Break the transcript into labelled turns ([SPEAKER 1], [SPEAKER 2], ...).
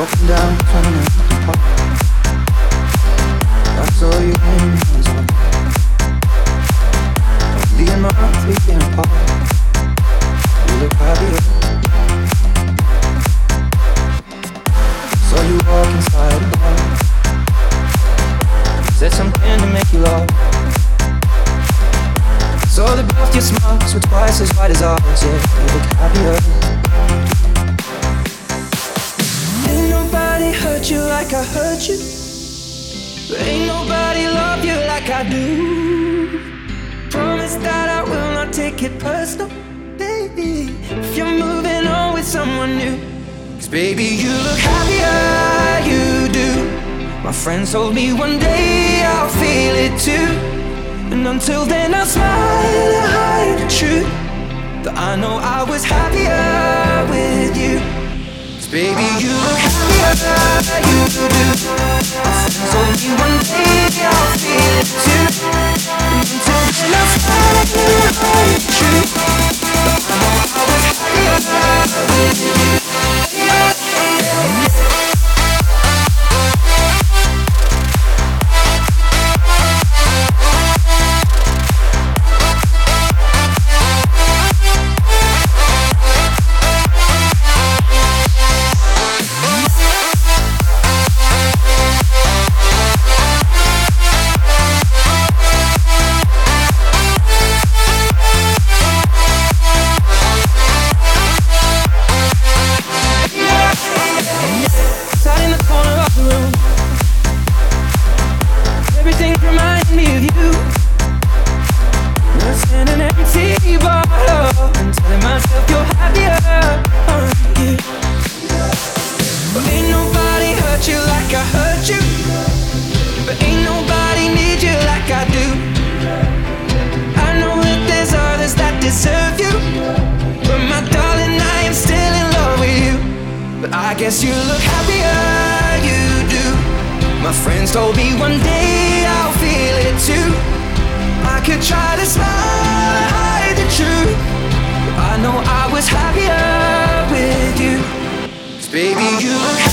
[SPEAKER 1] I saw you in on. Me and my taking apart. You look happier. Saw you walk inside the bar. Said something to make you laugh. Saw that both your twice as wide as ours. Yeah, you look happier. Like I hurt you. But Ain't nobody love you like I do. Promise that I will not take it personal, baby. If you're moving on with someone new. Cause baby, you look happier, you do. My friends told me one day I'll feel it too. And until then, I'll smile and hide the truth. That I know I was happier with you. Cause baby, you look. Me one day I'll feel it too. Until then, and telling myself you're happier ain't nobody hurt you like I hurt you. But ain't nobody need you like I do. I know that there's others that deserve you. But my darling, I am still in love with you. But I guess you look happier, you do. My friends told me one day I'll feel it too. I could try to smile baby, you